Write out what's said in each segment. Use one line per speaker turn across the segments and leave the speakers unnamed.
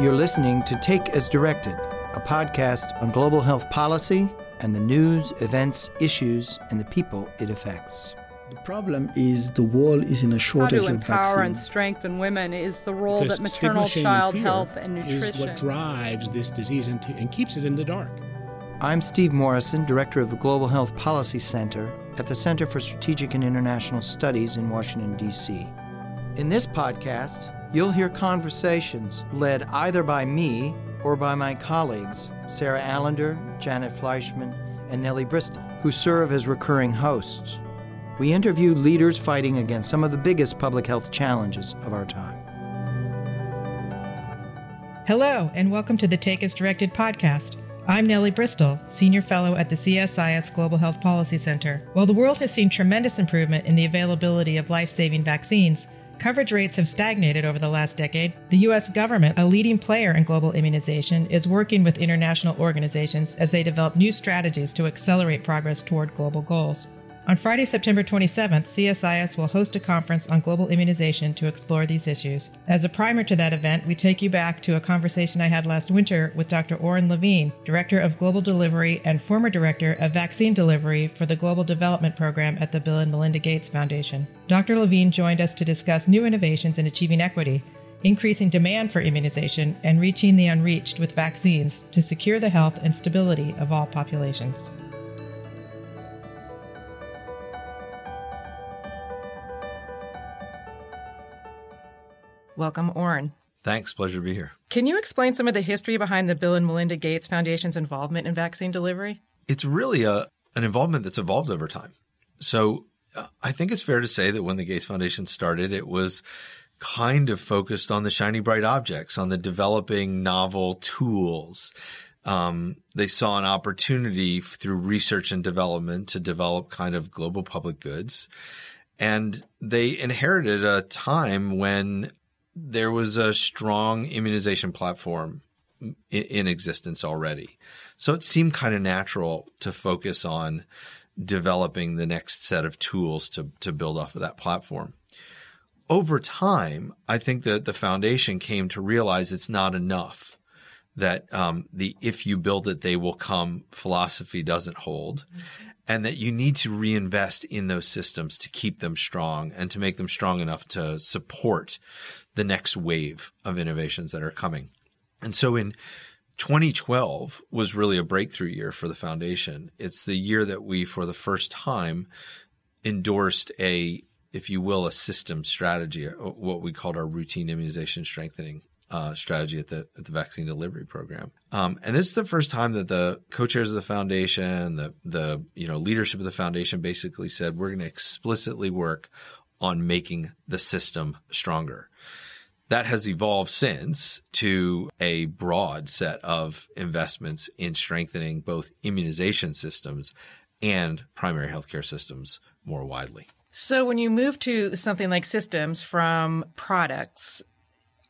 You're listening to Take as Directed, a podcast on global health policy and the news, events, issues, and the people it affects.
The problem is the world is in a shortage
How to
of
empower
vaccine.
and strengthen women is the role
Because
that maternal child
and fear
health and nutrition.
is what drives this disease and, and keeps it in the dark.
I'm Steve Morrison, Director of the Global Health Policy Center at the Center for Strategic and International Studies in Washington, D.C. In this podcast, you'll hear conversations led either by me or by my colleagues, Sara Allinder, Janet Fleischman, and Nellie Bristol, who serve as recurring hosts. We interview leaders fighting against some of the biggest public health challenges of our time.
Hello, and welcome to the Take as Directed podcast. I'm Nellie Bristol, Senior Fellow at the CSIS Global Health Policy Center. While the world has seen tremendous improvement in the availability of life saving vaccines, coverage rates have stagnated over the last decade. The U.S. government, a leading player in global immunization, is working with international organizations as they develop new strategies to accelerate progress toward global goals. On Friday, September 27th, CSIS will host a conference on global immunization to explore these issues. As a primer to that event, we take you back to a conversation I had last winter with Dr. Orin Levine, Director of Global Delivery and former Director of Vaccine Delivery for the Global Development Program at the Bill and Melinda Gates Foundation. Dr. Levine joined us to discuss new innovations in achieving equity, increasing demand for immunization, and reaching the unreached with vaccines to secure the health and stability of all populations. Welcome, Orin.
Thanks. Pleasure to be here.
Can you explain some of the history behind the Bill and Melinda Gates Foundation's involvement in vaccine delivery?
It's really a an involvement that's evolved over time. So uh, I think it's fair to say that when the Gates Foundation started, it was kind of focused on the shiny bright objects, on the developing novel tools. Um, they saw an opportunity through research and development to develop kind of global public goods. And they inherited a time when there was a strong immunization platform in, in existence already. So it seemed kind of natural to focus on developing the next set of tools to, to build off of that platform. Over time, I think that the foundation came to realize it's not enough that um, the if you build it, they will come philosophy doesn't hold. And that you need to reinvest in those systems to keep them strong and to make them strong enough to support the next wave of innovations that are coming. And so in 2012 was really a breakthrough year for the foundation. It's the year that we, for the first time, endorsed a, if you will, a system strategy, uh, what we called our routine immunization strengthening uh, strategy at the at the vaccine delivery program. Um, and this is the first time that the co-chairs of the foundation, the the you know leadership of the foundation, basically said we're going to explicitly work on making the system stronger. That has evolved since to a broad set of investments in strengthening both immunization systems and primary healthcare systems more widely.
So, when you move to something like systems from products,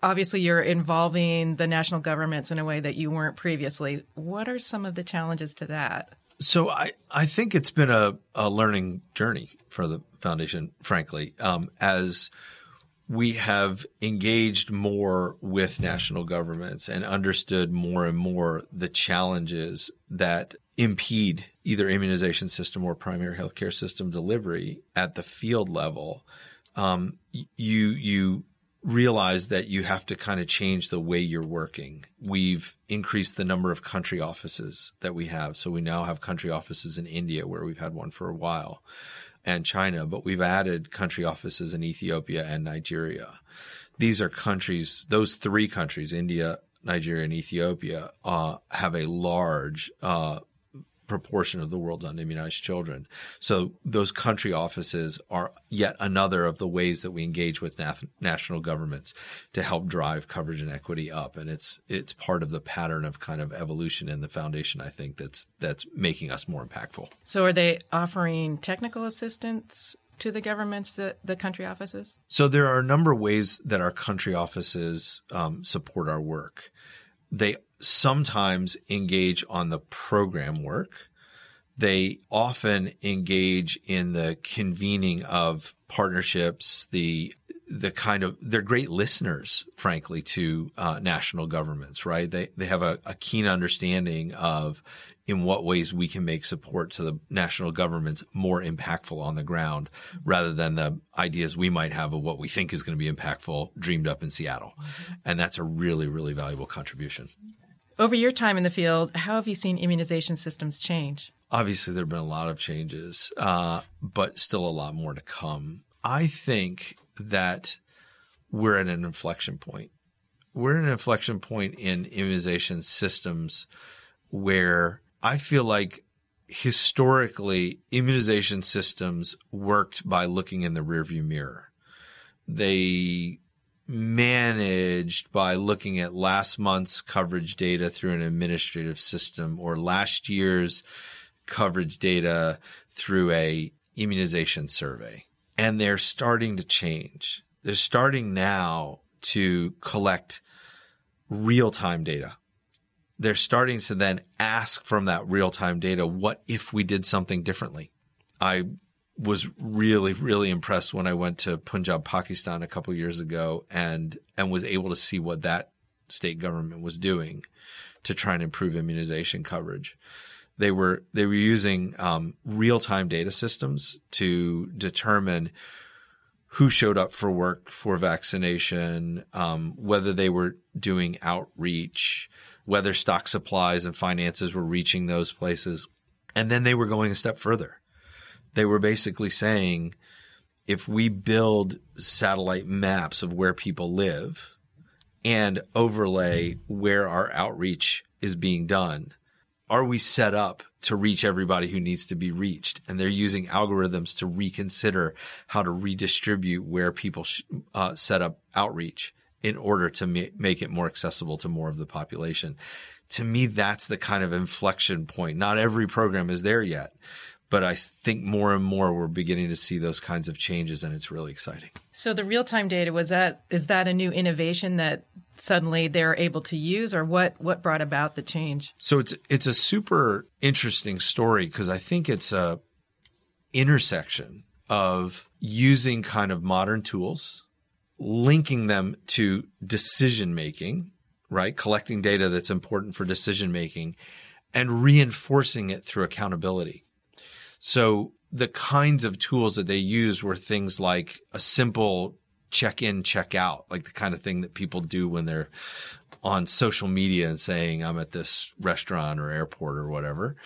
obviously you're involving the national governments in a way that you weren't previously. What are some of the challenges to that?
So I, I think it's been a, a learning journey for the foundation, frankly, um, as we have engaged more with national governments and understood more and more the challenges that impede either immunization system or primary healthcare system delivery at the field level. Um, you you realize that you have to kind of change the way you're working. We've increased the number of country offices that we have. So we now have country offices in India where we've had one for a while and China, but we've added country offices in Ethiopia and Nigeria. These are countries, those three countries, India, Nigeria, and Ethiopia, uh, have a large, uh, proportion of the world's unimmunized children. So those country offices are yet another of the ways that we engage with nat- national governments to help drive coverage and equity up. And it's it's part of the pattern of kind of evolution in the foundation. I think that's that's making us more impactful.
So, are they offering technical assistance to the governments, the, the country offices?
So there are a number of ways that our country offices um, support our work. They sometimes engage on the program work. They often engage in the convening of partnerships, the the kind of they're great listeners, frankly, to uh, national governments. Right? They they have a, a keen understanding of in what ways we can make support to the national governments more impactful on the ground rather than the ideas we might have of what we think is going to be impactful dreamed up in Seattle. And that's a really, really valuable contribution.
Over your time in the field, how have you seen immunization systems change?
Obviously, there have been a lot of changes, uh, but still a lot more to come. I think that we're at an inflection point. We're at an inflection point in immunization systems where I feel like historically immunization systems worked by looking in the rearview mirror. They managed by looking at last month's coverage data through an administrative system or last year's coverage data through a immunization survey. And they're starting to change. They're starting now to collect real time data. They're starting to then ask from that real time data, what if we did something differently? I was really, really impressed when I went to Punjab, Pakistan a couple years ago and, and was able to see what that state government was doing to try and improve immunization coverage. They were, they were using, um, real time data systems to determine who showed up for work for vaccination, um, whether they were doing outreach, whether stock supplies and finances were reaching those places. And then they were going a step further they were basically saying if we build satellite maps of where people live and overlay where our outreach is being done, are we set up to reach everybody who needs to be reached? And they're using algorithms to reconsider how to redistribute where people sh- uh, set up outreach in order to ma- make it more accessible to more of the population. To me, that's the kind of inflection point. Not every program is there yet but I think more and more we're beginning to see those kinds of changes, and it's really exciting.
So the real time data was that is that a new innovation that suddenly they're able to use, or what what brought about the change?
So it's it's a super interesting story because I think it's a intersection of using kind of modern tools, linking them to decision making, right? Collecting data that's important for decision making, and reinforcing it through accountability. So the kinds of tools that they use were things like a simple check in, check out, like the kind of thing that people do when they're on social media and saying, I'm at this restaurant or airport or whatever.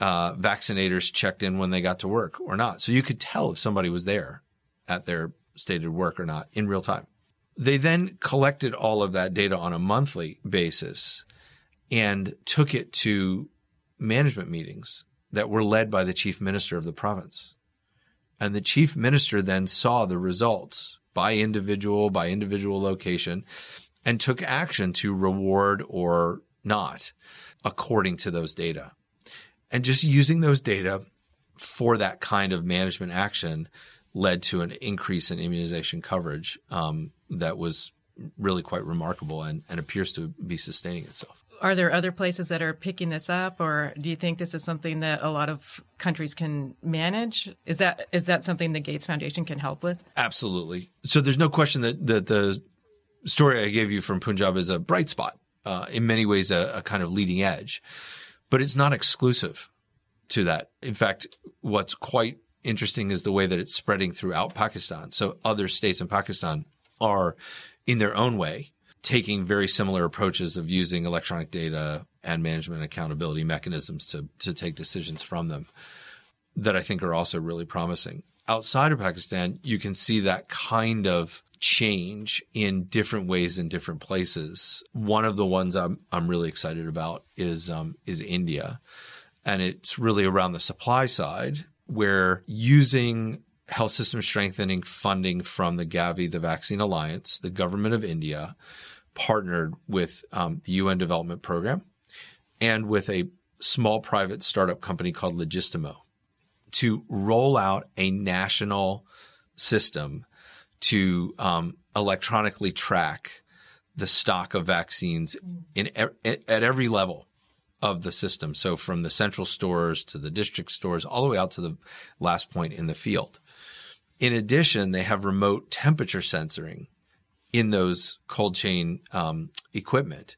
Uh, vaccinators checked in when they got to work or not. So you could tell if somebody was there at their stated work or not in real time. They then collected all of that data on a monthly basis and took it to management meetings that were led by the chief minister of the province. And the chief minister then saw the results by individual, by individual location, and took action to reward or not according to those data. And just using those data for that kind of management action led to an increase in immunization coverage um, that was really quite remarkable and, and appears to be sustaining itself
are there other places that are picking this up, or do you think this is something that a lot of countries can manage? Is that is that something the Gates Foundation can help with?
Absolutely. So there's no question that, that the story I gave you from Punjab is a bright spot, uh, in many ways a, a kind of leading edge, but it's not exclusive to that. In fact, what's quite interesting is the way that it's spreading throughout Pakistan. So other states in Pakistan are in their own way taking very similar approaches of using electronic data and management accountability mechanisms to, to take decisions from them that I think are also really promising. Outside of Pakistan, you can see that kind of change in different ways in different places. One of the ones I'm, I'm really excited about is, um, is India. And it's really around the supply side where using health system strengthening funding from the Gavi, the Vaccine Alliance, the government of India, partnered with um, the UN Development Program and with a small private startup company called Logistimo to roll out a national system to um, electronically track the stock of vaccines in at every level of the system. So from the central stores to the district stores, all the way out to the last point in the field. In addition, they have remote temperature censoring in those cold chain um, equipment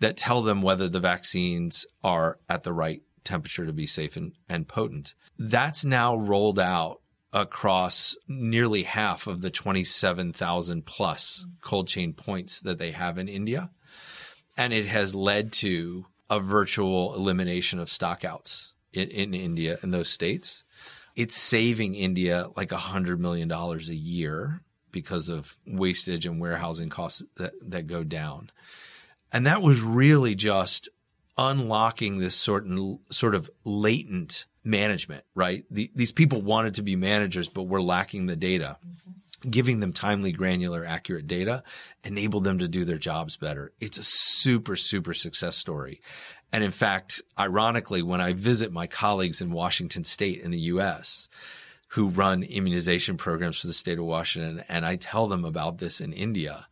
that tell them whether the vaccines are at the right temperature to be safe and, and potent. That's now rolled out across nearly half of the 27,000 plus cold chain points that they have in India. And it has led to a virtual elimination of stockouts in, in India in those states. It's saving India like a hundred million dollars a year because of wastage and warehousing costs that, that go down. And that was really just unlocking this sort of, sort of latent management, right? The, these people wanted to be managers, but were lacking the data. Mm-hmm. Giving them timely, granular, accurate data enabled them to do their jobs better. It's a super, super success story. And in fact, ironically, when I visit my colleagues in Washington state in the US, who run immunization programs for the state of Washington, and I tell them about this in India,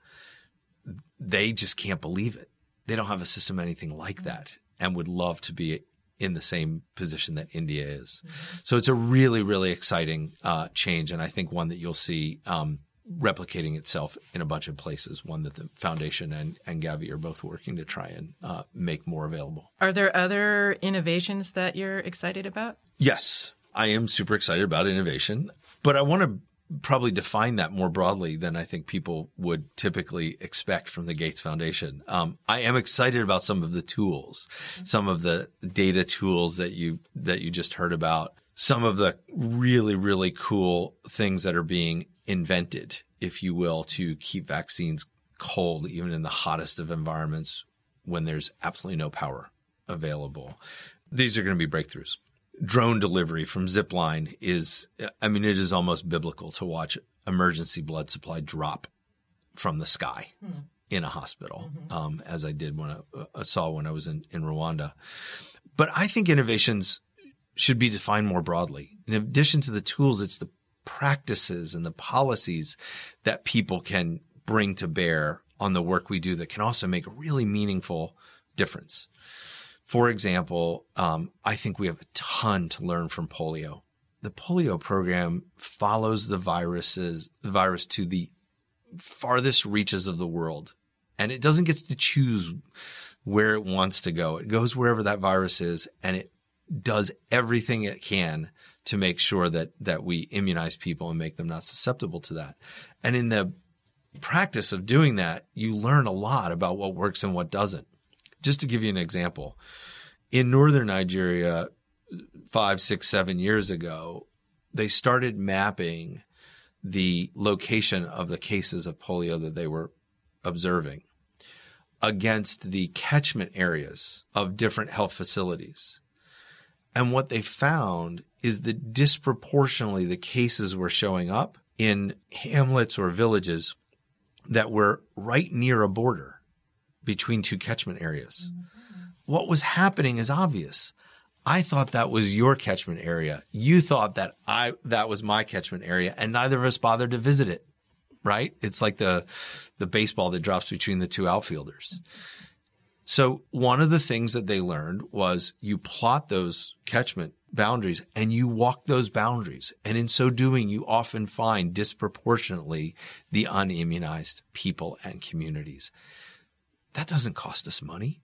they just can't believe it. They don't have a system anything like that and would love to be in the same position that India is. Mm-hmm. So it's a really, really exciting uh, change, and I think one that you'll see um, replicating itself in a bunch of places. One that the foundation and, and Gavi are both working to try and uh, make more available.
Are there other innovations that you're excited about?
Yes, I am super excited about innovation, but I want to probably define that more broadly than I think people would typically expect from the Gates Foundation. Um, I am excited about some of the tools, some of the data tools that you that you just heard about, some of the really really cool things that are being invented, if you will, to keep vaccines cold even in the hottest of environments when there's absolutely no power available. These are going to be breakthroughs drone delivery from Zipline is, I mean, it is almost biblical to watch emergency blood supply drop from the sky hmm. in a hospital, mm-hmm. um, as I did when I, I, uh, saw when I was in, in Rwanda. But I think innovations should be defined more broadly. In addition to the tools, it's the practices and the policies that people can bring to bear on the work we do that can also make a really meaningful difference. For example, um, I think we have a ton to learn from polio. The polio program follows the viruses, the virus to the farthest reaches of the world, and it doesn't get to choose where it wants to go. It goes wherever that virus is, and it does everything it can to make sure that that we immunize people and make them not susceptible to that. And in the practice of doing that, you learn a lot about what works and what doesn't. Just to give you an example, in northern Nigeria, five, six, seven years ago, they started mapping the location of the cases of polio that they were observing against the catchment areas of different health facilities. And what they found is that disproportionately the cases were showing up in hamlets or villages that were right near a border between two catchment areas. Mm-hmm. What was happening is obvious. I thought that was your catchment area. You thought that I, that was my catchment area and neither of us bothered to visit it. Right? It's like the, the baseball that drops between the two outfielders. So one of the things that they learned was you plot those catchment boundaries and you walk those boundaries. And in so doing, you often find disproportionately the unimmunized people and communities. That doesn't cost us money.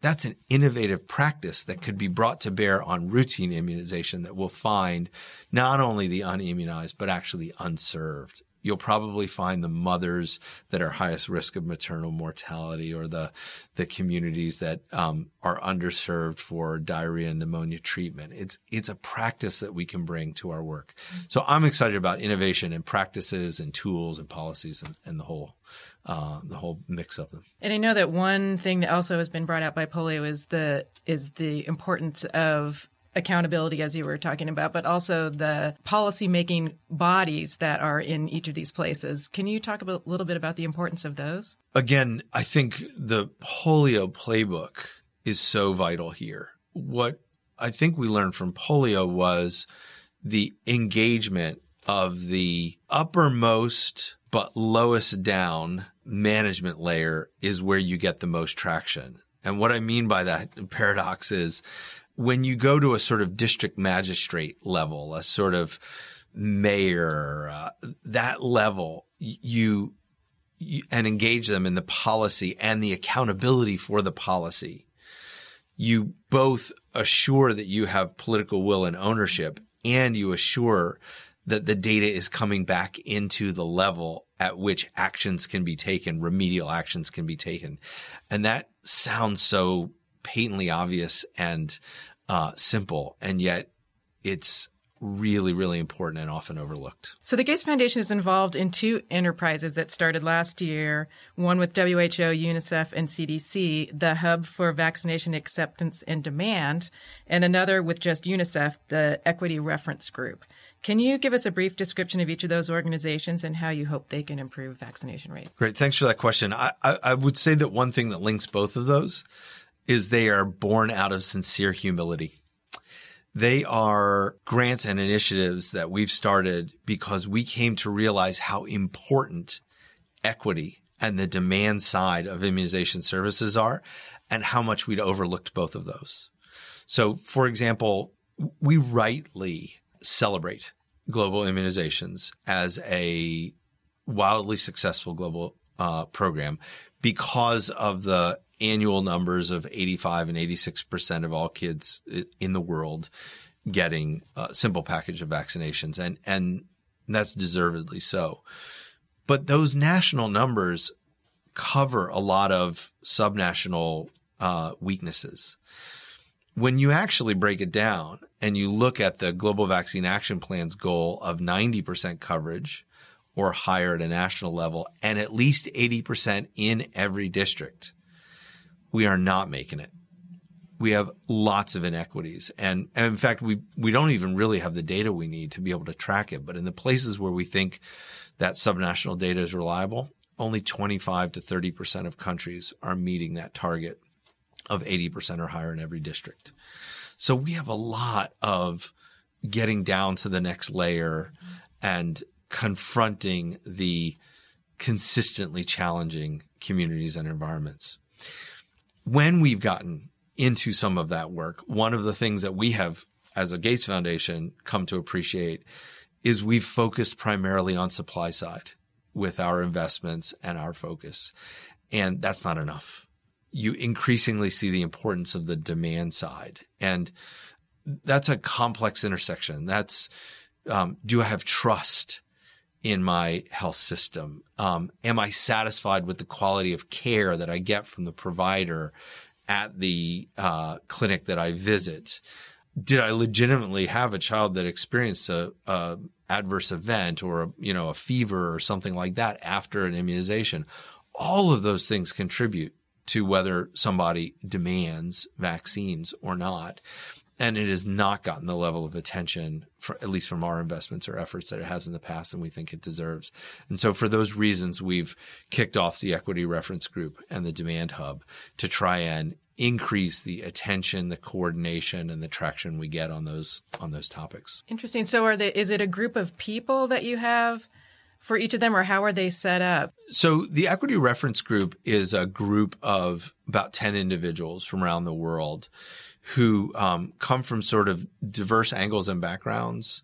That's an innovative practice that could be brought to bear on routine immunization that will find not only the unimmunized, but actually unserved you'll probably find the mothers that are highest risk of maternal mortality or the the communities that um, are underserved for diarrhea and pneumonia treatment. It's it's a practice that we can bring to our work. So I'm excited about innovation and practices and tools and policies and, and the whole uh, the whole mix of them.
And I know that one thing that also has been brought out by polio is the is the importance of accountability, as you were talking about, but also the policy making bodies that are in each of these places. Can you talk a little bit about the importance of those?
Again, I think the polio playbook is so vital here. What I think we learned from polio was the engagement of the uppermost but lowest down management layer is where you get the most traction. And what I mean by that paradox is when you go to a sort of district magistrate level, a sort of mayor, uh, that level, you, you, and engage them in the policy and the accountability for the policy, you both assure that you have political will and ownership and you assure that the data is coming back into the level at which actions can be taken, remedial actions can be taken. And that sounds so patently obvious and uh, simple, and yet it's really, really important and often overlooked.
So the Gates Foundation is involved in two enterprises that started last year, one with WHO, UNICEF, and CDC, the Hub for Vaccination Acceptance and Demand, and another with just UNICEF, the Equity Reference Group. Can you give us a brief description of each of those organizations and how you hope they can improve vaccination rate?
Great. Thanks for that question. I, I, I would say that one thing that links both of those is they are born out of sincere humility. They are grants and initiatives that we've started because we came to realize how important equity and the demand side of immunization services are and how much we'd overlooked both of those. So, for example, we rightly celebrate global immunizations as a wildly successful global uh, program because of the annual numbers of 85 and 86% of all kids in the world getting a simple package of vaccinations. And, and that's deservedly so. But those national numbers cover a lot of subnational uh, weaknesses. When you actually break it down and you look at the Global Vaccine Action Plan's goal of 90% coverage or higher at a national level and at least 80% in every district, we are not making it. We have lots of inequities. And, and in fact, we, we don't even really have the data we need to be able to track it. But in the places where we think that subnational data is reliable, only 25 to 30% of countries are meeting that target of 80% or higher in every district. So we have a lot of getting down to the next layer and confronting the consistently challenging communities and environments when we've gotten into some of that work, one of the things that we have as a Gates Foundation come to appreciate is we've focused primarily on supply side with our investments and our focus. And that's not enough. You increasingly see the importance of the demand side. And that's a complex intersection. That's, um, do I have trust in my health system? Um, am I satisfied with the quality of care that I get from the provider at the uh, clinic that I visit? Did I legitimately have a child that experienced a, a adverse event or a, you know a fever or something like that after an immunization? All of those things contribute to whether somebody demands vaccines or not and it has not gotten the level of attention, for, at least from our investments or efforts that it has in the past, and we think it deserves. And so, for those reasons, we've kicked off the Equity Reference Group and the Demand Hub to try and increase the attention, the coordination, and the traction we get on those on those topics.
Interesting. So, are they? Is it a group of people that you have? For each of them, or how are they set up?
So, the Equity Reference Group is a group of about 10 individuals from around the world who um, come from sort of diverse angles and backgrounds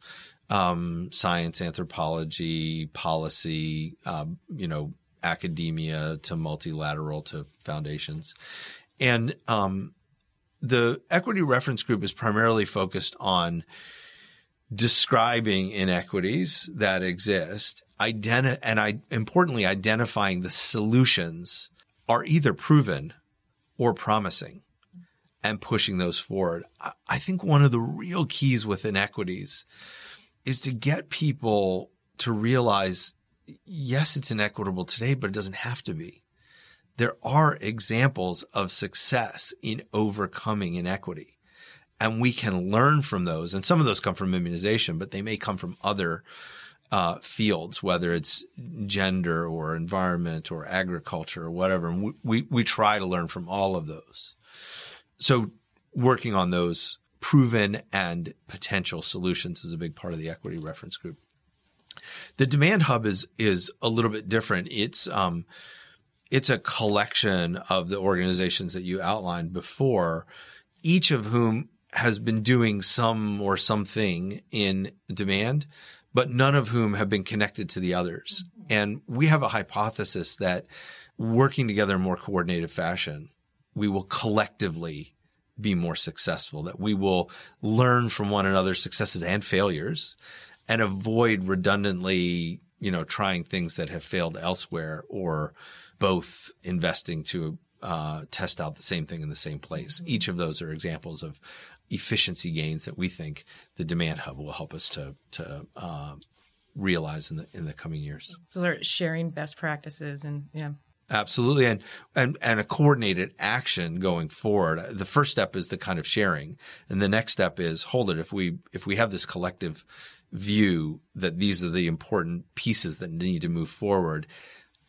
um, science, anthropology, policy, uh, you know, academia to multilateral to foundations. And um, the equity reference group is primarily focused on describing inequities that exist, identi- and I, importantly, identifying the solutions are either proven or promising and pushing those forward. I think one of the real keys with inequities is to get people to realize, yes, it's inequitable today, but it doesn't have to be. There are examples of success in overcoming inequity and we can learn from those. And some of those come from immunization, but they may come from other uh, fields, whether it's gender or environment or agriculture or whatever. And we, we, we try to learn from all of those. So working on those proven and potential solutions is a big part of the equity reference group. The demand hub is is a little bit different. It's um, it's a collection of the organizations that you outlined before, each of whom has been doing some or something in demand, but none of whom have been connected to the others. And we have a hypothesis that working together in more coordinated fashion, we will collectively be more successful, that we will learn from one another's successes and failures and avoid redundantly, you know, trying things that have failed elsewhere or both investing to uh, test out the same thing in the same place. Mm-hmm. Each of those are examples of efficiency gains that we think the demand hub will help us to to uh, realize in the in the coming years.
So they're sharing best practices and yeah.
Absolutely, and and and a coordinated action going forward. The first step is the kind of sharing, and the next step is hold it. If we if we have this collective view that these are the important pieces that need to move forward,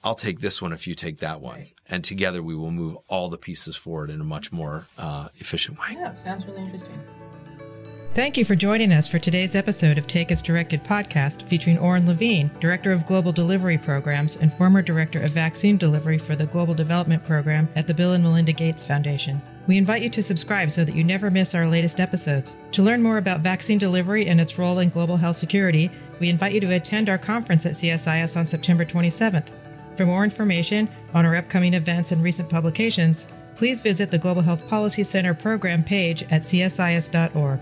I'll take this one if you take that one, right. and together we will move all the pieces forward in a much more uh, efficient way.
Yeah, sounds really interesting.
Thank you for joining us for today's episode of Take as Directed podcast featuring Orin Levine, Director of Global Delivery Programs and former Director of Vaccine Delivery for the Global Development Program at the Bill and Melinda Gates Foundation. We invite you to subscribe so that you never miss our latest episodes. To learn more about vaccine delivery and its role in global health security, we invite you to attend our conference at CSIS on September 27th. For more information on our upcoming events and recent publications, please visit the Global Health Policy Center program page at csis.org.